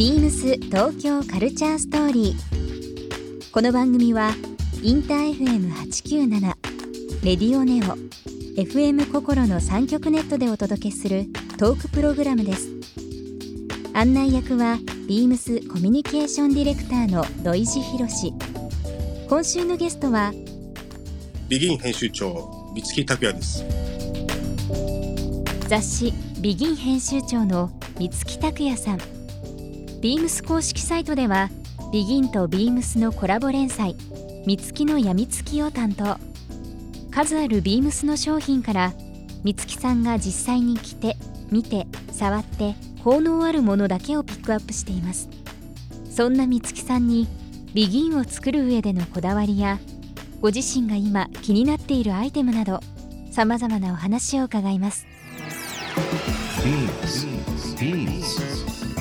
ビームス東京カルチャーストーリー。この番組はインター FM897 レディオネオ FM 心の三極ネットでお届けするトークプログラムです。案内役はビームスコミュニケーションディレクターの土井博志。今週のゲストはビギン編集長三月拓也です雑誌ビギン編集長の三月拓也さんビームス公式サイトではビギンとビームスのコラボ連載三月のやみつきを担当数あるビームスの商品から三月さんが実際に着て見て触って効能あるものだけをピックアップしていますそんな三月さんにビギンを作る上でのこだわりやご自身が今気になっているアイテムなどさまざまなお話を伺います Beams. Beams.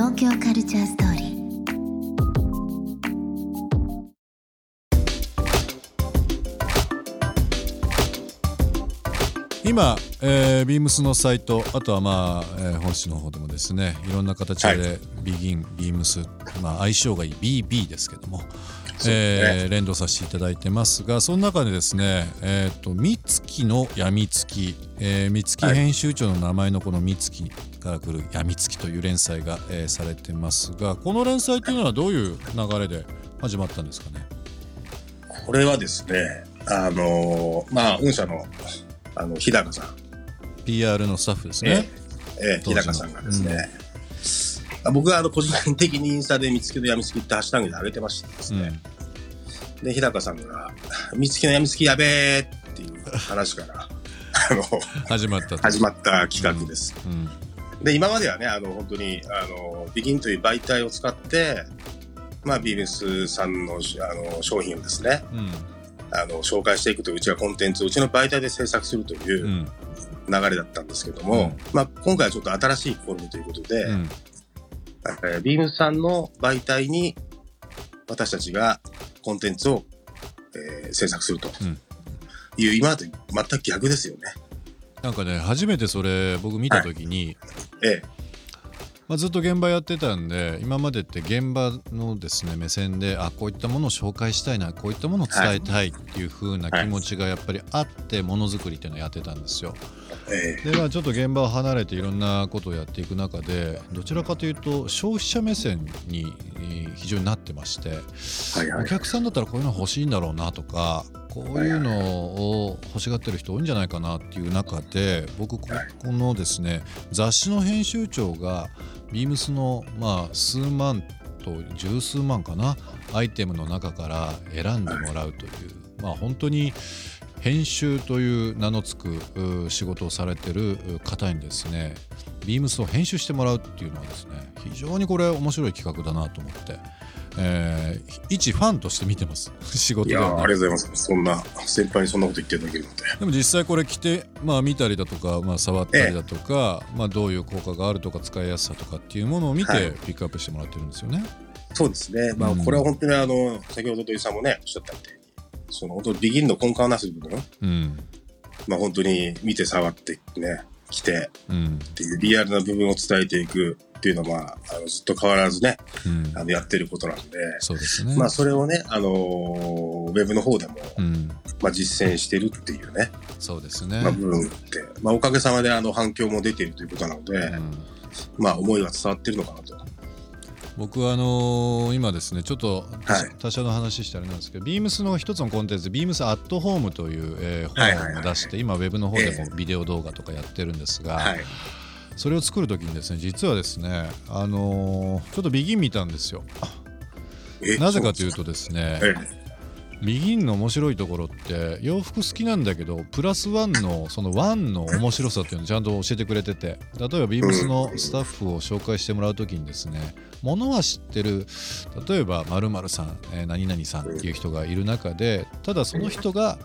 東京カルチャーストーリー。今、えー、ビームスのサイトあとはまあ、えー本誌の方でもですねいろんな形はでビギン、ビームス、まあ、相性がいい BB ですけども、えー連動させていただいてますがその中でですねえっ、と三月のやみつき、えー、三月編集長の名前のこの三月から来るやみつきという連載が、えーされてますがこの連載というのはどういう流れで始まったんですかね？これはですねあのーまあ御社のあの日高さん。PR のスタッフですね、ええ。当時の。日高さんがですね、あ僕はあの個人的にインスタで見つけのやみつきってハッシュタグで上げてましてですうん。ね、で日高さんが「見つけのやみつきやべえ」っていう話から あの始まったと始まった企画です、うんで今まではねあの本当にあのビギンという媒体を使ってまあビームスさんのあの商品をですねうん。あの紹介していくといううちがコンテンツをうちの媒体で制作するといううん。流れだったんですけども、まあ、今回はちょっと新しい試みということで、うん。えービームスさんの媒体に私たちがコンテンツを、えー制作するとうん。いう、今まで全く逆ですよね。なんかね初めてそれ僕見た時に、えまあ、ずっと現場やってたんで今までって現場のですね目線であこういったものを紹介したいなこういったものを伝えたいっていう風な気持ちがやっぱりあってものづくりっていうのをやってたんですよ。ええでまあちょっと現場を離れていろんなことをやっていく中でどちらかというと消費者目線にえー非常になってまして。お客さんだったらこういうの欲しいんだろうなとかこういうのを欲しがってる人多いんじゃないかなっていう中で僕ここのですね雑誌の編集長がビームスのまあ数万と十数万かなアイテムの中から選んでもらうというまあ本当に編集という名の付く仕事をされてる方にですねビームスを編集してもらうっていうのはですね非常にこれ面白い企画だなと思って、えー一ファンとして見てます 仕事いやーではなくありがとうございます。そんな、先輩にそんなこと言っていただけるので。でも実際これ着て、まあ、見たりだとか、まあ、触ったりだとか、まあ、どういう効果があるとか使いやすさとかっていうものを見てはいピックアップしてもらってるんですよね。そうですね。まあ、うんこれは本当にあの、先ほど土井さんもね、おっしゃったみたいに、その本当にビギンの根幹をなす部分、うんまあ本当に見て触ってね、来てうんっていうリアルな部分を伝えていくっていうのは、まあ、あのずっと変わらずね、うんあのやってることなんで、そうですね。まあそれをね、あのーウェブの方でも、うん、まあ実践してるっていうね、そうですね。まあ部分って、まあおかげさまであの反響も出ているということなので、うんまあ思いは伝わってるのかなと。僕はあのー今ですねちょっと他社の話してあれなんですけど、ビームスの一つのコンテンツビームスアットホームという、えーはいはいはい本を出して、今ウェブの方でえもビデオ動画とかやってるんですが、はい。それを作る時にですね実はですねあのーちょっとビギン見たんですよ。えなぜかというとですねえビギンの面白いところって洋服好きなんだけどプラスワンのそのワンの面白さっていうのをちゃんと教えてくれてて例えばビームスのスタッフを紹介してもらう時にですねものは知ってる例えば〇〇さん、えー、何々さんっていう人がいる中でただその人が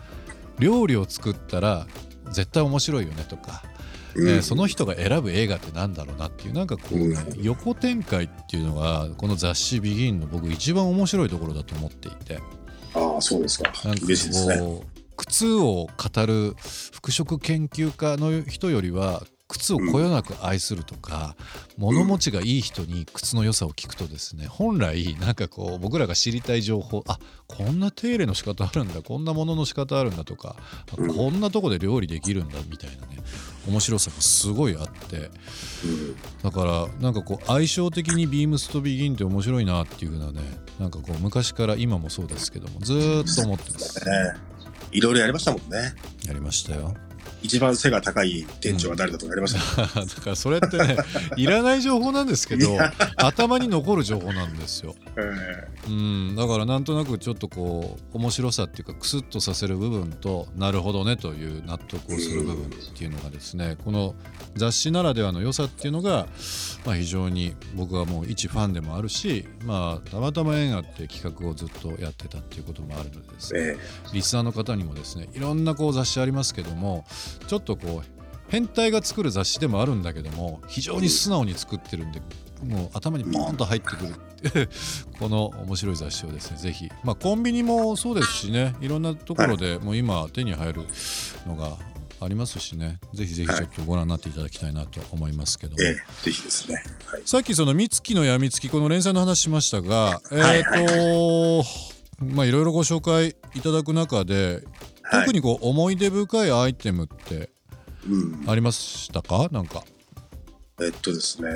料理を作ったら絶対面白いよねとかえー、その人が選ぶ映画ってなんだろうなっていうなんかこうね、うん、横展開っていうのがこの雑誌「ビギンの僕一番面白いところだと思っていて。ああそうですか。なんかこう、靴を語る服飾研究家の人よりは靴をこよなく愛するとか、うん、物持ちがいい人に靴の良さを聞くとですね本来なんかこう僕らが知りたい情報あこんな手入れの仕方あるんだこんなものの仕方あるんだとか、うん、こんなとこで料理できるんだみたいな。ね面白さがすごいあって、だからなんかこう相性的にビームスとビギンって面白いなっていうふうなねなんかこう昔から今もそうですけどもずっと思ってます。いろいろやりましたもんね。やりましたよ。一番背が高い店長は誰だとかやりました、うん、だからそれってねいらない情報なんですけど頭に残る情報なんですよ、えー、うん。だからなんとなくちょっとこう面白さっていうかクスッとさせる部分となるほどねという納得をする部分っていうのがですねこの雑誌ならではの良さっていうのが、まあ、非常に僕はもう一ファンでもあるしまあたまたま縁があって企画をずっとやってたっていうこともあるのでですね、えー、リスナーの方にもですねいろんなこう雑誌ありますけどもちょっとこう変態が作る雑誌でもあるんだけども非常に素直に作ってるんでもう頭にボーンと入ってくる この面白い雑誌をですねぜひ。まあコンビニもそうですしねいろんなところでもう今手に入るのがありますしねぜひぜひちょっとご覧になっていただきたいなと思いますけども、ええ、ぜひですね、はい、さっきその三月のやみつきこの連載の話しましたがえっ、ー、と、まあいろいろご紹介いただく中で特にこう思い出深いアイテムってありましたか、うん、なんか。えっとですね。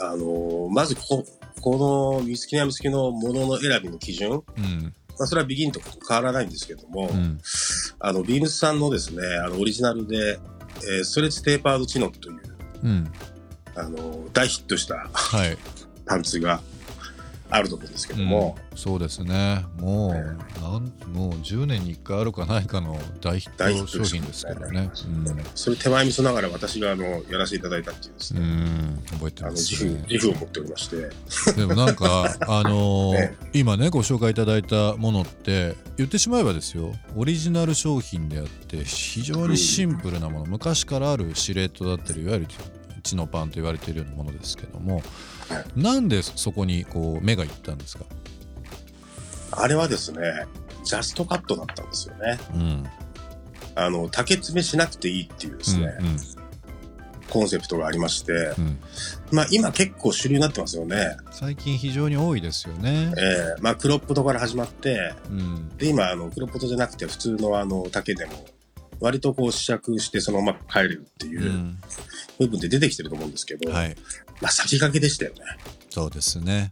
あのまずここのミスキナムスキのものの選びの基準、うん。まあ、それはビギンと変わらないんですけども、うん、あのビームスさんのですねあのオリジナルで、えー、ストレッチテーパードチノという、うん、あの大ヒットしたパンツがあると思うんですけども、うん、そうですね。もう、ね、なんもう10年に1回あるかないかの大ヒット商品ですけどね、ねうん、それ手前味噌ながら私があのやらせていただいたっていうですね、うん、覚えてます、ね、自負自負を持っておりまして。でもなんか あのーね、今ねご紹介いただいたものって言ってしまえばですよ。オリジナル商品であって非常にシンプルなもの、昔からある司令塔だったりいわゆる血のパンと言われているようなものですけどもなんでそこにこう目がいったんですか？あれはですねジャストカットだったんですよね。うん、あの竹詰めしなくていいっていうですね、うんうん、コンセプトがありまして、うん、まあ今結構主流になってますよね。最近非常に多いですよね。ええー、まあクロップとから始まって、うん、で今あのクロップとじゃなくて普通のあの竹でも割とこう試着してそのまま帰れるっていう部分で出てきてると思うんですけど、はい、まあ先駆けでしたよね。そうですね。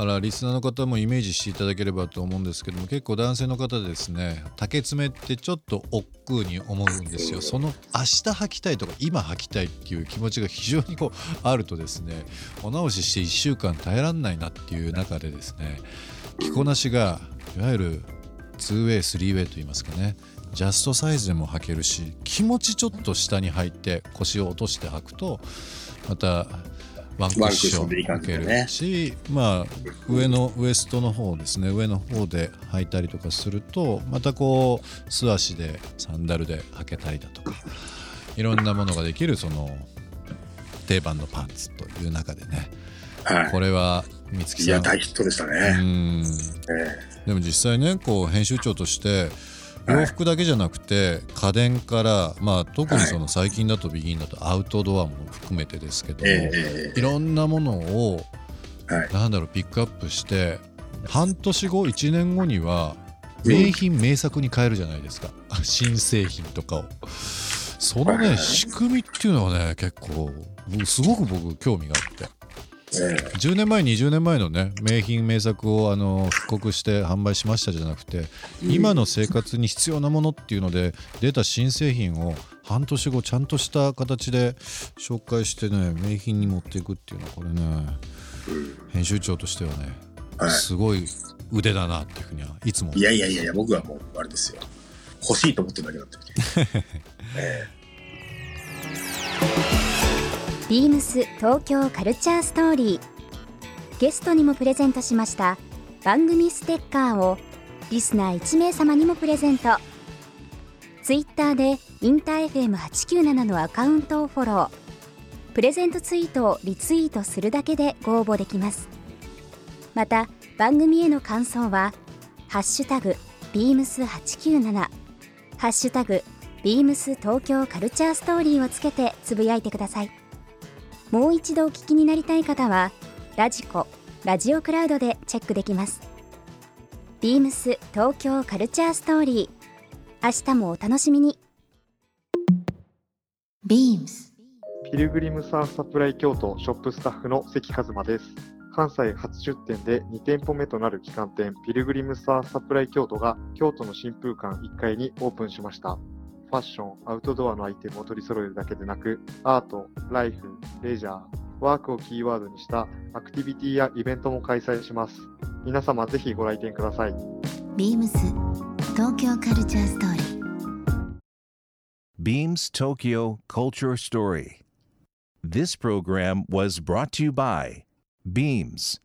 だからリスナーの方もイメージしていただければと思うんですけども結構男性の方ですね竹詰めってちょっと億劫に思うんですよ、うん、その明日履きたいとか今履きたいっていう気持ちが非常にこうあるとですねお直しして1週間耐えらんないなっていう中でですね着こなしがいわゆる 2way、3way と言いますかねジャストサイズでも履けるし気持ちちょっと下に入って腰を落として履くとまたワンクッション履けるし、まあ上のウエストの方ですね。上の方で履いたりとかするとまたこう素足でサンダルで履けたりだとかいろんなものができるその定番のパンツという中でね、はい、これは三月さん。いや大ヒットでしたね。でも実際ねこう編集長として洋服だけじゃなくて家電から、まあ、特にその最近だとビギンだとアウトドアも含めてですけども、いろんなものを、なんだろうピックアップして半年後1年後には名品名作に変えるじゃないですか、新製品とかを。そのね仕組みっていうのはね結構すごく僕興味があって。10年前20年前のね名品名作をあの復刻して販売しましたじゃなくて今の生活に必要なものっていうので出た新製品を半年後ちゃんとした形で紹介してね名品に持っていくっていうのはこれね編集長としてはねすごい腕だなっていうふうにはいつもいやいやいやいや僕はもうあれですよ。欲しいと思ってるだけだって、えー、ビームス東京カルチャーストーリー。ゲストにもプレゼントしました番組ステッカーをリスナー1名様にもプレゼント。ツイッターでインター FM897 のアカウントをフォロー。プレゼントツイートをリツイートするだけでご応募できます。また番組への感想は「ハッシュタグビームス897」「ハッシュタグビームス東京カルチャーストーリー」をつけてつぶやいてください。もう一度お聞きになりたい方はラジコラジオクラウドでチェックできます。ビームス東京カルチャーストーリー。明日もお楽しみに。ビームス。ピルグリムサーサプライ京都ショップスタッフの関和馬です。関西初出店で2店舗目となる旗艦店ピルグリムサーサプライ京都が京都の新風館1階にオープンしましたファッション、アウトドアのアイテムを取り揃えるだけでなくアート、ライフ、レジャー、ワークをキーワードにしたアクティビティやイベントも開催します。皆様ぜひご来店ください。ビームス東京カルチャーストーリー Beams Tokyo Culture Story This program was brought to you by Beams